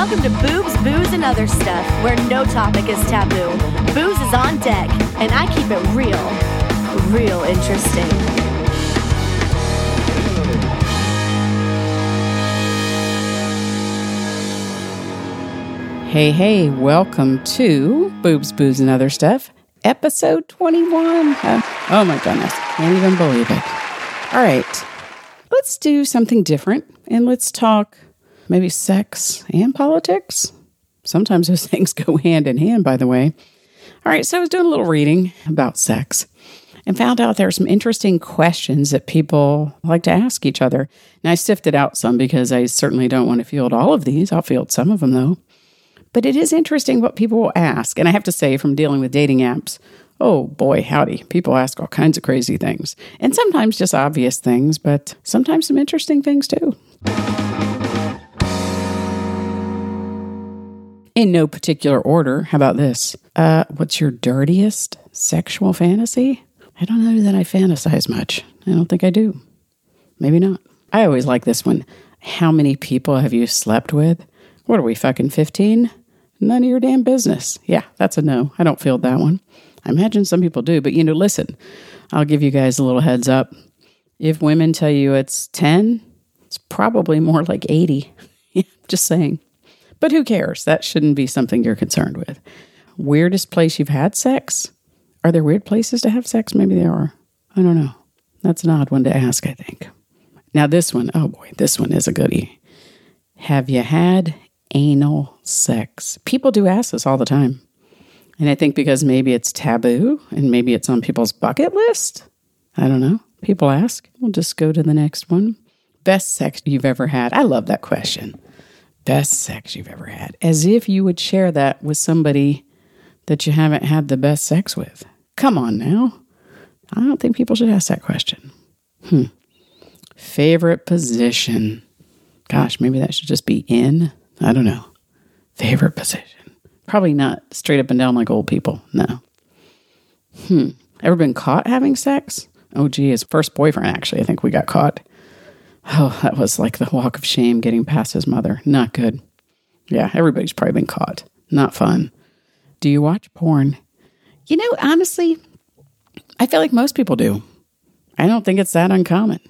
Welcome to Boobs, Booze, and Other Stuff, where no topic is taboo. Booze is on deck, and I keep it real, real interesting. Hey, hey, welcome to Boobs, Booze, and Other Stuff, episode 21. Uh, oh my goodness, can't even believe it. All right, let's do something different and let's talk maybe sex and politics. Sometimes those things go hand in hand, by the way. All right, so I was doing a little reading about sex and found out there are some interesting questions that people like to ask each other. And I sifted out some because I certainly don't want to field all of these. I'll field some of them, though. But it is interesting what people will ask. And I have to say, from dealing with dating apps, oh boy, howdy, people ask all kinds of crazy things. And sometimes just obvious things, but sometimes some interesting things too. In no particular order, how about this? Uh, what's your dirtiest sexual fantasy? I don't know that I fantasize much. I don't think I do. Maybe not. I always like this one. How many people have you slept with? What are we, fucking 15? None of your damn business. Yeah, that's a no. I don't feel that one. I imagine some people do, but you know, listen, I'll give you guys a little heads up. If women tell you it's 10, it's probably more like 80. Just saying. But who cares? That shouldn't be something you're concerned with. Weirdest place you've had sex? Are there weird places to have sex? Maybe there are. I don't know. That's an odd one to ask, I think. Now, this one, oh boy, this one is a goodie. Have you had anal sex. People do ask this all the time. And I think because maybe it's taboo and maybe it's on people's bucket list. I don't know. People ask. We'll just go to the next one. Best sex you've ever had. I love that question. Best sex you've ever had. As if you would share that with somebody that you haven't had the best sex with. Come on now. I don't think people should ask that question. Hmm. Favorite position. Gosh, maybe that should just be in. I don't know. Favorite position? Probably not straight up and down like old people. No. Hmm. Ever been caught having sex? Oh, gee, his first boyfriend, actually. I think we got caught. Oh, that was like the walk of shame getting past his mother. Not good. Yeah, everybody's probably been caught. Not fun. Do you watch porn? You know, honestly, I feel like most people do. I don't think it's that uncommon.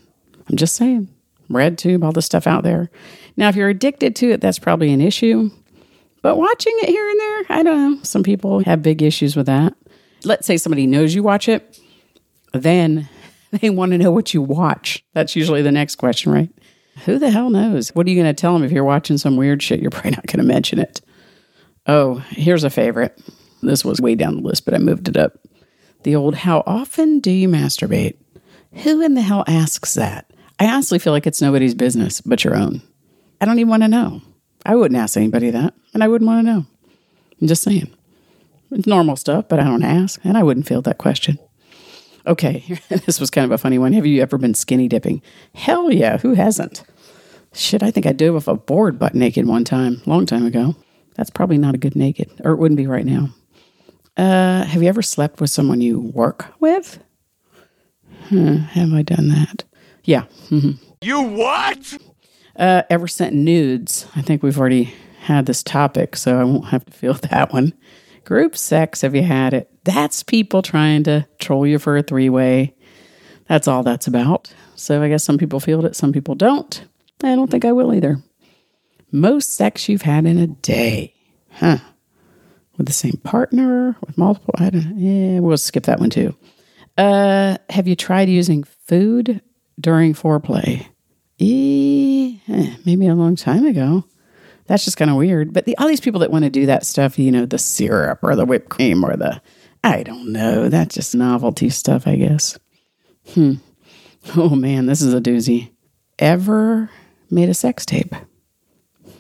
I'm just saying. Red tube, all the stuff out there. Now, if you're addicted to it, that's probably an issue. But watching it here and there, I don't know. Some people have big issues with that. Let's say somebody knows you watch it, then they want to know what you watch. That's usually the next question, right? Who the hell knows? What are you going to tell them if you're watching some weird shit? You're probably not going to mention it. Oh, here's a favorite. This was way down the list, but I moved it up. The old, how often do you masturbate? Who in the hell asks that? I honestly feel like it's nobody's business but your own. I don't even want to know. I wouldn't ask anybody that, and I wouldn't want to know. I'm just saying. It's normal stuff, but I don't ask, and I wouldn't field that question. Okay, this was kind of a funny one. Have you ever been skinny dipping? Hell yeah, who hasn't? Shit, I think I did with a board butt naked one time, long time ago. That's probably not a good naked, or it wouldn't be right now. Uh, have you ever slept with someone you work with? Hmm, have I done that? Yeah. Mm-hmm. You what? Uh, ever sent nudes? I think we've already had this topic, so I won't have to feel that one. Group sex, have you had it? That's people trying to troll you for a three way. That's all that's about. So I guess some people feel it, some people don't. I don't think I will either. Most sex you've had in a day. Huh. With the same partner, with multiple, I don't. Yeah, we'll skip that one too. Uh, have you tried using food during foreplay? Eh, maybe a long time ago. That's just kind of weird. But the, all these people that want to do that stuff, you know, the syrup or the whipped cream or the, I don't know, that's just novelty stuff, I guess. Hmm. Oh man, this is a doozy. Ever made a sex tape?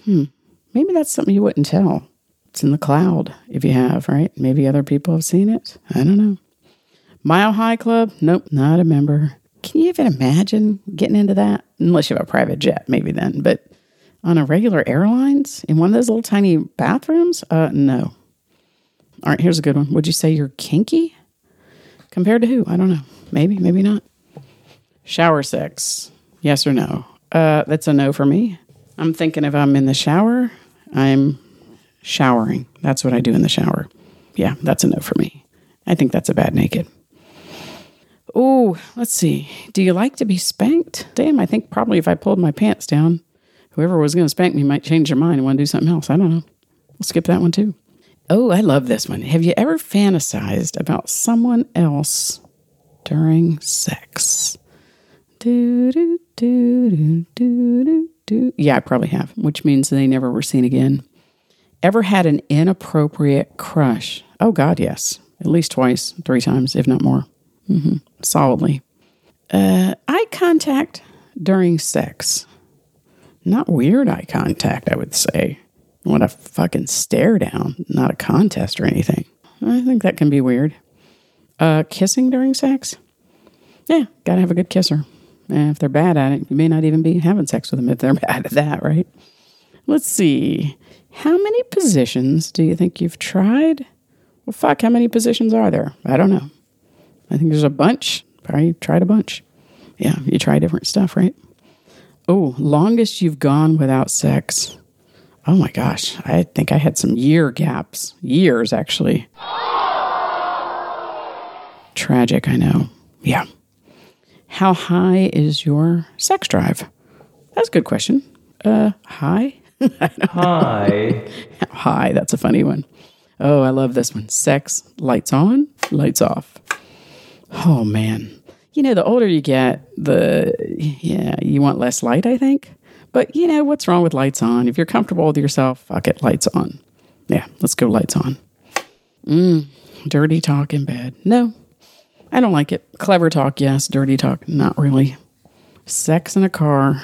Hmm. Maybe that's something you wouldn't tell. It's in the cloud if you have, right? Maybe other people have seen it. I don't know. Mile High Club? Nope, not a member. Can you even imagine getting into that? Unless you have a private jet, maybe then. But on a regular airlines in one of those little tiny bathrooms? Uh, no. All right, here's a good one. Would you say you're kinky? Compared to who? I don't know. Maybe, maybe not. Shower sex. Yes or no? Uh, that's a no for me. I'm thinking if I'm in the shower, I'm showering. That's what I do in the shower. Yeah, that's a no for me. I think that's a bad naked. Oh, let's see. Do you like to be spanked? Damn, I think probably if I pulled my pants down, whoever was going to spank me might change their mind and want to do something else. I don't know. We'll skip that one too. Oh, I love this one. Have you ever fantasized about someone else during sex? Do, do, do, do, do, do, do. Yeah, I probably have, which means they never were seen again. Ever had an inappropriate crush? Oh, God, yes. At least twice, three times, if not more. Mm-hmm. Solidly. Uh, eye contact during sex. Not weird eye contact, I would say. What a fucking stare down, not a contest or anything. I think that can be weird. Uh, kissing during sex? Yeah, gotta have a good kisser. And if they're bad at it, you may not even be having sex with them if they're bad at that, right? Let's see. How many positions do you think you've tried? Well, fuck, how many positions are there? I don't know. I think there's a bunch. Probably tried a bunch. Yeah, you try different stuff, right? Oh, longest you've gone without sex. Oh my gosh, I think I had some year gaps. Years, actually. Tragic, I know. Yeah. How high is your sex drive? That's a good question. Uh, high? high. High? That's a funny one. Oh, I love this one. Sex, lights on, lights off. Oh man. You know, the older you get, the yeah, you want less light, I think. But you know, what's wrong with lights on? If you're comfortable with yourself, fuck it, lights on. Yeah, let's go lights on. Mm, dirty talk in bed. No, I don't like it. Clever talk, yes. Dirty talk, not really. Sex in a car.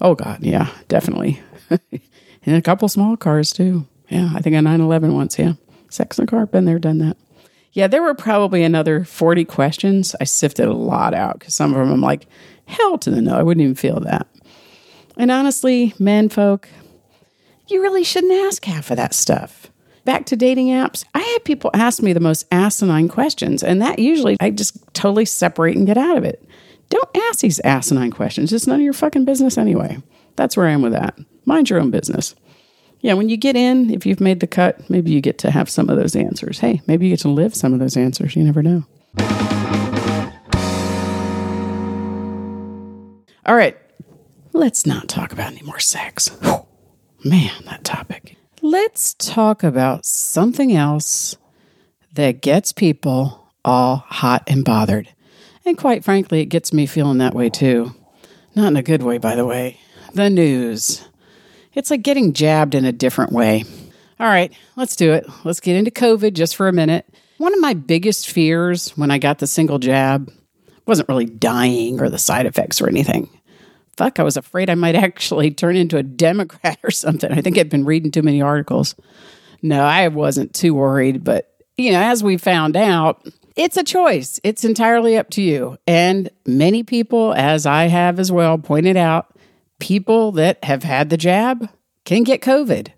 Oh, God, yeah, definitely. in a couple small cars, too. Yeah, I think a 911 once, yeah. Sex in a car, been there, done that. Yeah, there were probably another 40 questions. I sifted a lot out because some of them I'm like, hell to the no, I wouldn't even feel that. And honestly, men folk, you really shouldn't ask half of that stuff. Back to dating apps, I had people ask me the most asinine questions, and that usually I just totally separate and get out of it. Don't ask these asinine questions. It's none of your fucking business anyway. That's where I am with that. Mind your own business. Yeah, when you get in, if you've made the cut, maybe you get to have some of those answers. Hey, maybe you get to live some of those answers. You never know. All right, let's not talk about any more sex. Man, that topic. Let's talk about something else that gets people all hot and bothered. And quite frankly, it gets me feeling that way too. Not in a good way, by the way. The news. It's like getting jabbed in a different way. All right, let's do it. Let's get into COVID just for a minute. One of my biggest fears when I got the single jab wasn't really dying or the side effects or anything. Fuck, I was afraid I might actually turn into a Democrat or something. I think I'd been reading too many articles. No, I wasn't too worried, but you know, as we found out, it's a choice. It's entirely up to you. And many people, as I have as well, pointed out, people that have had the jab can get COVID.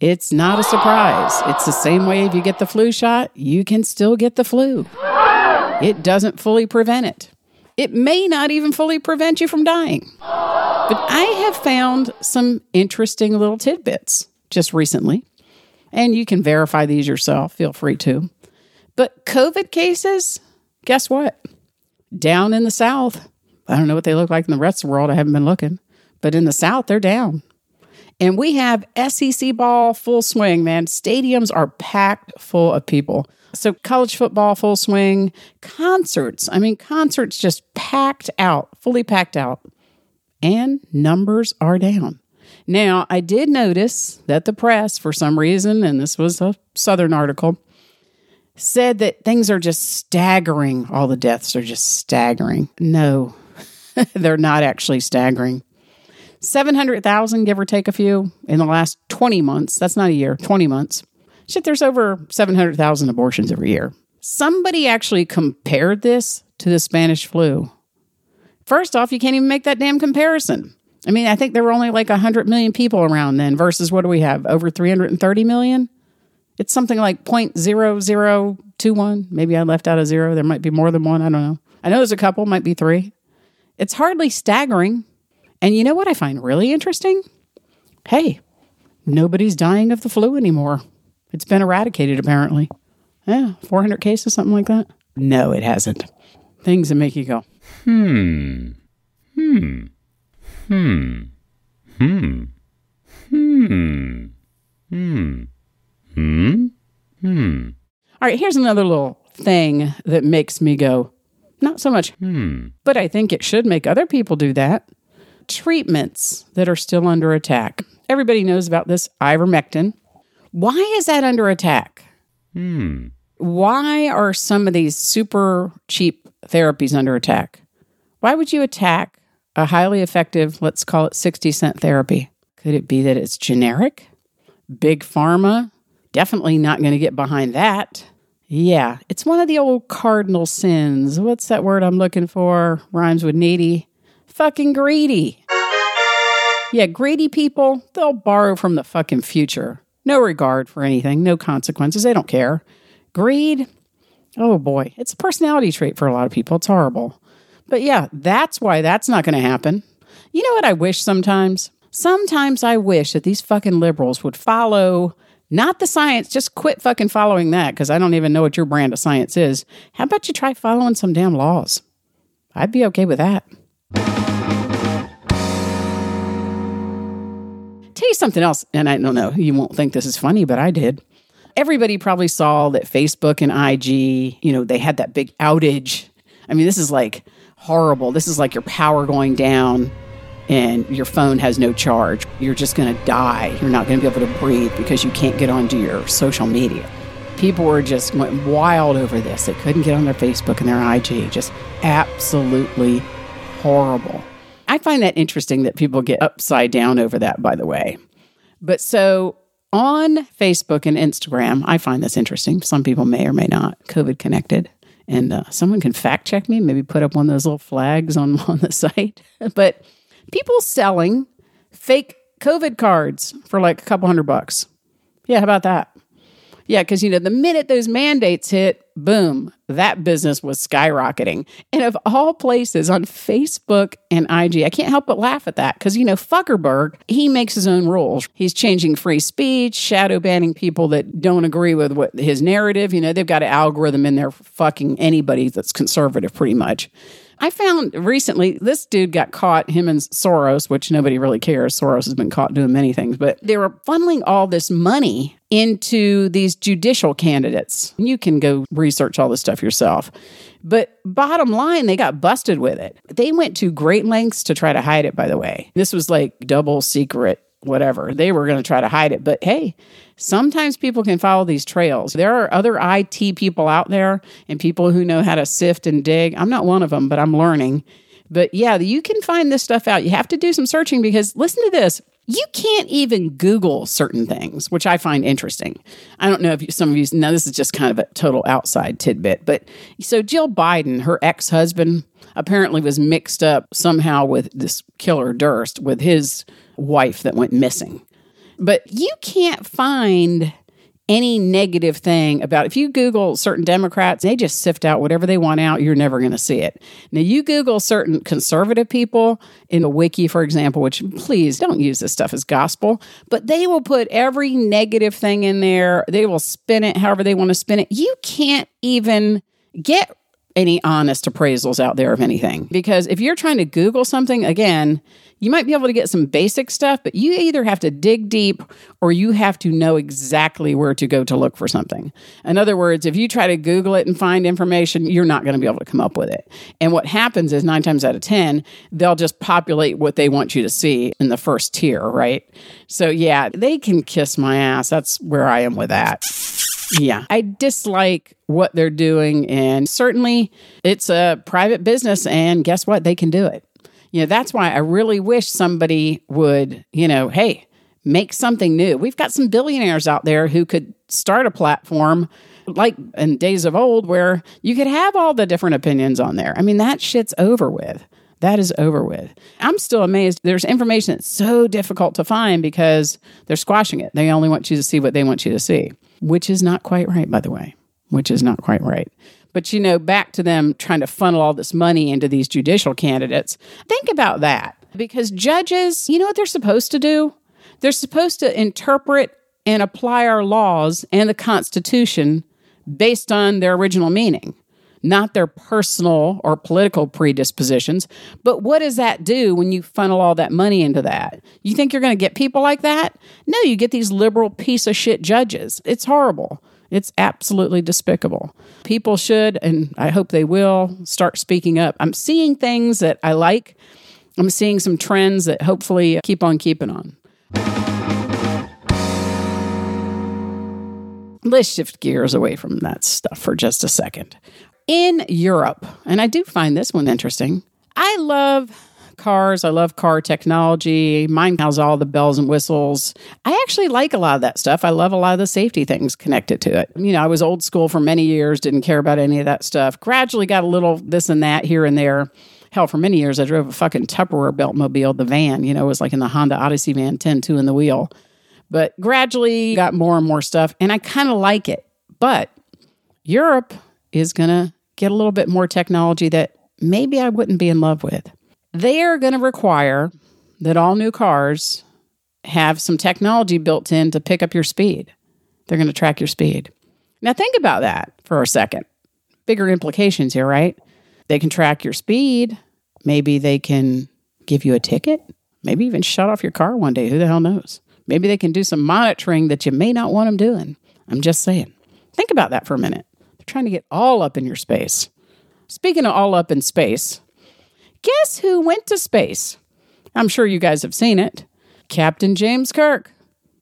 It's not a surprise. It's the same way if you get the flu shot, you can still get the flu. It doesn't fully prevent it. It may not even fully prevent you from dying. But I have found some interesting little tidbits just recently, and you can verify these yourself. Feel free to. But COVID cases, guess what? Down in the South. I don't know what they look like in the rest of the world. I haven't been looking. But in the South, they're down. And we have SEC ball full swing, man. Stadiums are packed full of people. So, college football full swing, concerts. I mean, concerts just packed out, fully packed out. And numbers are down. Now, I did notice that the press, for some reason, and this was a Southern article, said that things are just staggering. All the deaths are just staggering. No, they're not actually staggering. 700,000, give or take a few, in the last 20 months. That's not a year, 20 months. Shit, there's over 700,000 abortions every year. Somebody actually compared this to the Spanish flu. First off, you can't even make that damn comparison. I mean, I think there were only like 100 million people around then versus what do we have? Over 330 million? It's something like 0.0021. Maybe I left out a zero. There might be more than one. I don't know. I know there's a couple, might be three. It's hardly staggering. And you know what I find really interesting? Hey, nobody's dying of the flu anymore. It's been eradicated, apparently. Yeah, 400 cases, something like that. No, it hasn't. Things that make you go, Hmm. Hmm. Hmm. Hmm. Hmm. Hmm. Hmm. Hmm. All right, here's another little thing that makes me go, not so much, Hmm. but I think it should make other people do that. Treatments that are still under attack. Everybody knows about this ivermectin. Why is that under attack? Hmm. Why are some of these super cheap therapies under attack? Why would you attack a highly effective, let's call it 60 cent therapy? Could it be that it's generic? Big pharma? Definitely not going to get behind that. Yeah, it's one of the old cardinal sins. What's that word I'm looking for? Rhymes with needy. Fucking greedy. Yeah, greedy people, they'll borrow from the fucking future. No regard for anything, no consequences. They don't care. Greed, oh boy, it's a personality trait for a lot of people. It's horrible. But yeah, that's why that's not going to happen. You know what I wish sometimes? Sometimes I wish that these fucking liberals would follow not the science, just quit fucking following that because I don't even know what your brand of science is. How about you try following some damn laws? I'd be okay with that. Tell you something else, and I don't know, you won't think this is funny, but I did. Everybody probably saw that Facebook and IG, you know, they had that big outage. I mean, this is like horrible. This is like your power going down and your phone has no charge. You're just going to die. You're not going to be able to breathe because you can't get onto your social media. People were just went wild over this. They couldn't get on their Facebook and their IG. Just absolutely horrible. I find that interesting that people get upside down over that, by the way. But so on Facebook and Instagram, I find this interesting. Some people may or may not COVID connected. And uh, someone can fact check me, maybe put up one of those little flags on, on the site. but people selling fake COVID cards for like a couple hundred bucks. Yeah, how about that? Yeah, because you know, the minute those mandates hit, boom, that business was skyrocketing. And of all places on Facebook and IG, I can't help but laugh at that because, you know, Fuckerberg, he makes his own rules. He's changing free speech, shadow banning people that don't agree with what his narrative. You know, they've got an algorithm in there for fucking anybody that's conservative, pretty much. I found recently this dude got caught, him and Soros, which nobody really cares. Soros has been caught doing many things, but they were funneling all this money into these judicial candidates. You can go research all this stuff yourself. But bottom line, they got busted with it. They went to great lengths to try to hide it, by the way. This was like double secret, whatever. They were going to try to hide it. But hey, sometimes people can follow these trails. There are other IT people out there and people who know how to sift and dig. I'm not one of them, but I'm learning. But yeah, you can find this stuff out. You have to do some searching because listen to this. You can't even Google certain things, which I find interesting. I don't know if you, some of you, now this is just kind of a total outside tidbit, but so Jill Biden, her ex husband, apparently was mixed up somehow with this killer Durst, with his wife that went missing. But you can't find any negative thing about if you Google certain Democrats, they just sift out whatever they want out. You're never going to see it. Now, you Google certain conservative people in the wiki, for example, which please don't use this stuff as gospel, but they will put every negative thing in there. They will spin it however they want to spin it. You can't even get any honest appraisals out there of anything. Because if you're trying to Google something, again, you might be able to get some basic stuff, but you either have to dig deep or you have to know exactly where to go to look for something. In other words, if you try to Google it and find information, you're not going to be able to come up with it. And what happens is nine times out of 10, they'll just populate what they want you to see in the first tier, right? So, yeah, they can kiss my ass. That's where I am with that. Yeah, I dislike what they're doing. And certainly it's a private business. And guess what? They can do it. You know, that's why I really wish somebody would, you know, hey, make something new. We've got some billionaires out there who could start a platform like in days of old where you could have all the different opinions on there. I mean, that shit's over with. That is over with. I'm still amazed. There's information that's so difficult to find because they're squashing it. They only want you to see what they want you to see, which is not quite right, by the way, which is not quite right. But you know, back to them trying to funnel all this money into these judicial candidates. Think about that because judges, you know what they're supposed to do? They're supposed to interpret and apply our laws and the Constitution based on their original meaning, not their personal or political predispositions. But what does that do when you funnel all that money into that? You think you're going to get people like that? No, you get these liberal piece of shit judges. It's horrible. It's absolutely despicable. People should, and I hope they will, start speaking up. I'm seeing things that I like. I'm seeing some trends that hopefully keep on keeping on. Let's shift gears away from that stuff for just a second. In Europe, and I do find this one interesting, I love cars. I love car technology. Mine has all the bells and whistles. I actually like a lot of that stuff. I love a lot of the safety things connected to it. You know, I was old school for many years, didn't care about any of that stuff. Gradually got a little this and that here and there. Hell, for many years, I drove a fucking Tupperware belt mobile, the van, you know, it was like in the Honda Odyssey van, 10, 2 in the wheel. But gradually got more and more stuff, and I kind of like it. But Europe is going to get a little bit more technology that maybe I wouldn't be in love with. They are going to require that all new cars have some technology built in to pick up your speed. They're going to track your speed. Now, think about that for a second. Bigger implications here, right? They can track your speed. Maybe they can give you a ticket. Maybe even shut off your car one day. Who the hell knows? Maybe they can do some monitoring that you may not want them doing. I'm just saying. Think about that for a minute. They're trying to get all up in your space. Speaking of all up in space, guess who went to space? I'm sure you guys have seen it. Captain James Kirk.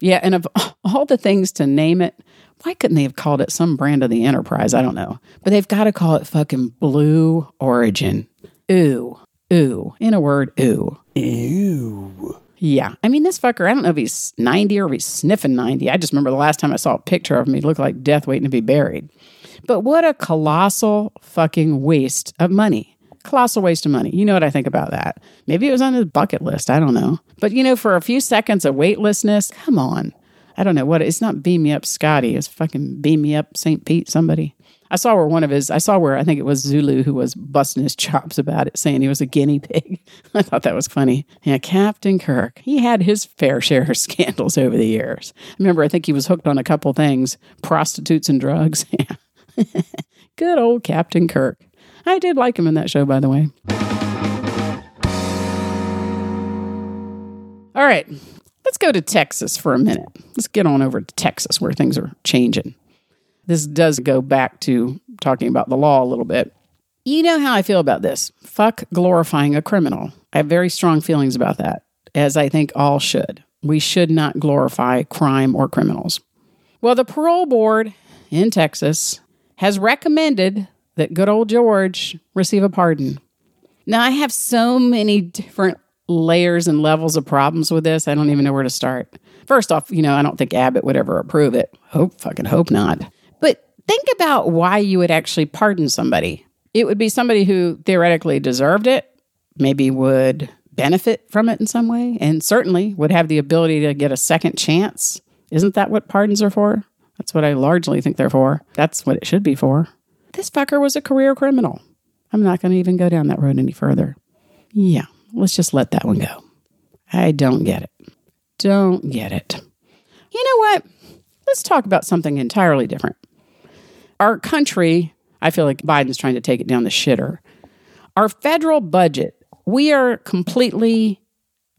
Yeah, and of all the things to name it, why couldn't they have called it some brand of the Enterprise? I don't know. But they've got to call it fucking Blue Origin. Ooh, ooh. In a word, ooh. Ew. Yeah. I mean, this fucker, I don't know if he's 90 or if he's sniffing 90. I just remember the last time I saw a picture of him, he looked like death waiting to be buried. But what a colossal fucking waste of money. Colossal waste of money. You know what I think about that. Maybe it was on his bucket list. I don't know. But you know, for a few seconds of weightlessness, come on. I don't know what it's not beam me up Scotty. It's fucking beam me up St. Pete, somebody. I saw where one of his, I saw where I think it was Sulu who was busting his chops about it, saying he was a guinea pig. I thought that was funny. Yeah, Captain Kirk. He had his fair share of scandals over the years. I Remember, I think he was hooked on a couple things prostitutes and drugs. Yeah. Good old Captain Kirk. I did like him in that show, by the way. All right, let's go to Texas for a minute. Let's get on over to Texas where things are changing. This does go back to talking about the law a little bit. You know how I feel about this. Fuck glorifying a criminal. I have very strong feelings about that, as I think all should. We should not glorify crime or criminals. Well, the parole board in Texas has recommended that good old George receive a pardon. Now, I have so many different layers and levels of problems with this. I don't even know where to start. First off, you know, I don't think Abbott would ever approve it. Hope, fucking hope not. But think about why you would actually pardon somebody. It would be somebody who theoretically deserved it, maybe would benefit from it in some way, and certainly would have the ability to get a second chance. Isn't that what pardons are for? That's what I largely think they're for. That's what it should be for. This fucker was a career criminal. I'm not going to even go down that road any further. Yeah, let's just let that one go. I don't get it. Don't get it. You know what? Let's talk about something entirely different. Our country, I feel like Biden's trying to take it down the shitter. Our federal budget, we are completely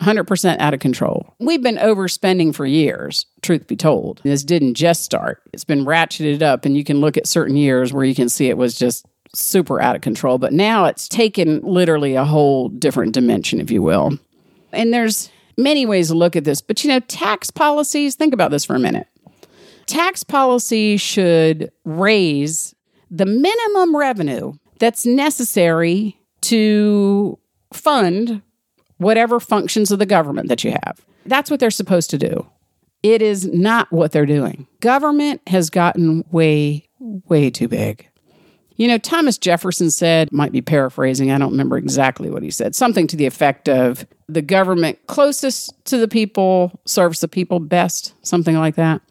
100% out of control. We've been overspending for years, truth be told. This didn't just start, it's been ratcheted up, and you can look at certain years where you can see it was just super out of control. But now it's taken literally a whole different dimension, if you will. And there's many ways to look at this, but you know, tax policies, think about this for a minute. Tax policy should raise the minimum revenue that's necessary to fund whatever functions of the government that you have. That's what they're supposed to do. It is not what they're doing. Government has gotten way, way too big. You know, Thomas Jefferson said, might be paraphrasing, I don't remember exactly what he said, something to the effect of the government closest to the people serves the people best, something like that.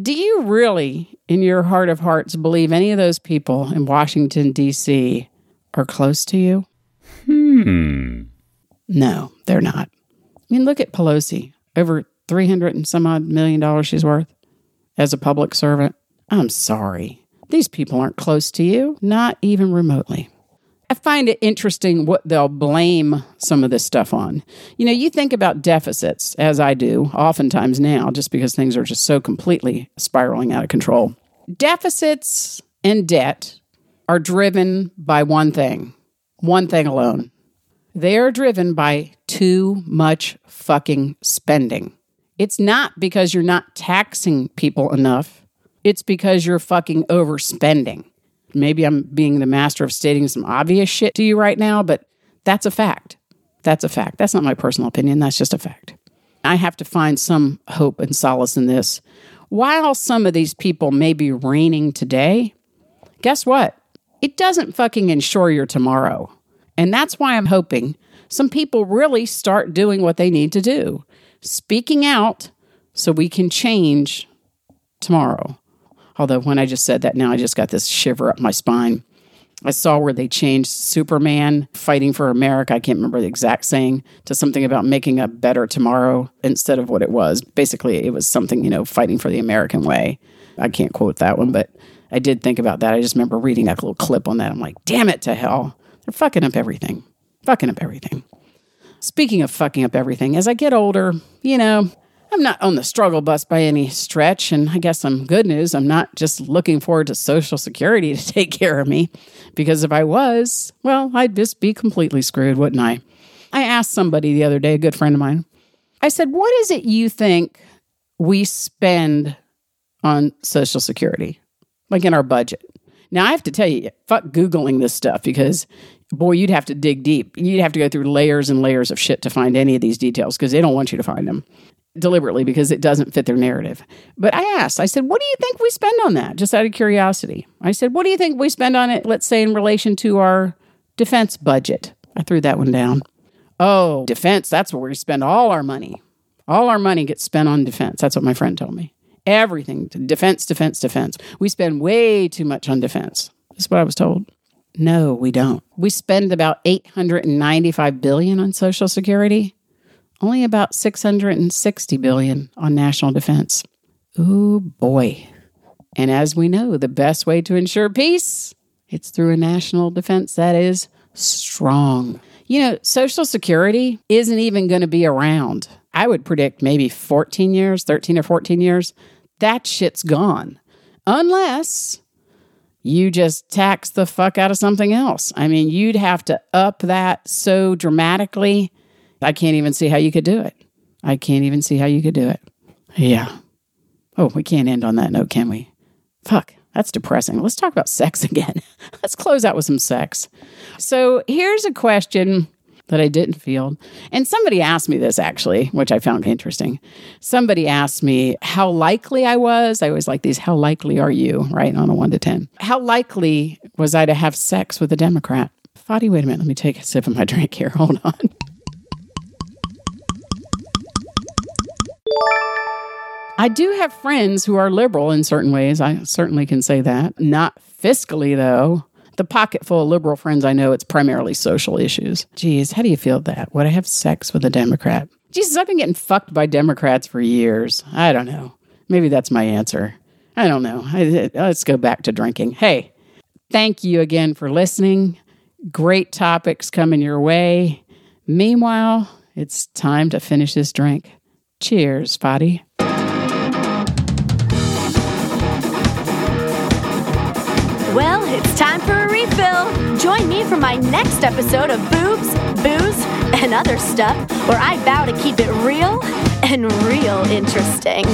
Do you really, in your heart of hearts, believe any of those people in Washington, D.C. are close to you? Hmm. No, they're not. I mean, look at Pelosi. Over 300 and some odd million dollars she's worth as a public servant. I'm sorry. These people aren't close to you, not even remotely. I find it interesting what they'll blame some of this stuff on. You know, you think about deficits, as I do oftentimes now, just because things are just so completely spiraling out of control. Deficits and debt are driven by one thing, one thing alone. They are driven by too much fucking spending. It's not because you're not taxing people enough, it's because you're fucking overspending. Maybe I'm being the master of stating some obvious shit to you right now, but that's a fact. That's a fact. That's not my personal opinion. That's just a fact. I have to find some hope and solace in this. While some of these people may be reigning today, guess what? It doesn't fucking ensure your tomorrow. And that's why I'm hoping some people really start doing what they need to do, speaking out so we can change tomorrow. Although, when I just said that now, I just got this shiver up my spine. I saw where they changed Superman fighting for America. I can't remember the exact saying to something about making a better tomorrow instead of what it was. Basically, it was something, you know, fighting for the American way. I can't quote that one, but I did think about that. I just remember reading that little clip on that. I'm like, damn it to hell. They're fucking up everything. Fucking up everything. Speaking of fucking up everything, as I get older, you know, I'm not on the struggle bus by any stretch, and I guess some good news. I'm not just looking forward to Social Security to take care of me, because if I was, well, I'd just be completely screwed, wouldn't I? I asked somebody the other day, a good friend of mine, I said, What is it you think we spend on Social Security, like in our budget? Now, I have to tell you, fuck Googling this stuff because boy, you'd have to dig deep. You'd have to go through layers and layers of shit to find any of these details because they don't want you to find them deliberately because it doesn't fit their narrative. But I asked, I said, what do you think we spend on that? Just out of curiosity. I said, what do you think we spend on it, let's say, in relation to our defense budget? I threw that one down. Oh, defense, that's where we spend all our money. All our money gets spent on defense. That's what my friend told me. Everything defense, defense, defense. We spend way too much on defense. That's what I was told. No, we don't. We spend about 895 billion on social security only about 660 billion on national defense. Ooh boy. And as we know, the best way to ensure peace, it's through a national defense that is strong. You know, Social Security isn't even going to be around. I would predict maybe 14 years, 13 or 14 years. That shit's gone. Unless you just tax the fuck out of something else. I mean, you'd have to up that so dramatically I can't even see how you could do it. I can't even see how you could do it. Yeah. Oh, we can't end on that note, can we? Fuck, that's depressing. Let's talk about sex again. Let's close out with some sex. So here's a question that I didn't field. And somebody asked me this actually, which I found interesting. Somebody asked me how likely I was. I always like these, how likely are you, right? On a one to 10. How likely was I to have sex with a Democrat? Fadi, wait a minute. Let me take a sip of my drink here. Hold on. I do have friends who are liberal in certain ways. I certainly can say that. Not fiscally, though. The pocket full of liberal friends I know, it's primarily social issues. Geez, how do you feel that? Would I have sex with a Democrat? Jesus, I've been getting fucked by Democrats for years. I don't know. Maybe that's my answer. I don't know. I, let's go back to drinking. Hey, thank you again for listening. Great topics coming your way. Meanwhile, it's time to finish this drink. Cheers, Fadi. Well, it's time for a refill. Join me for my next episode of Boobs, Booze, and Other Stuff, where I vow to keep it real and real interesting.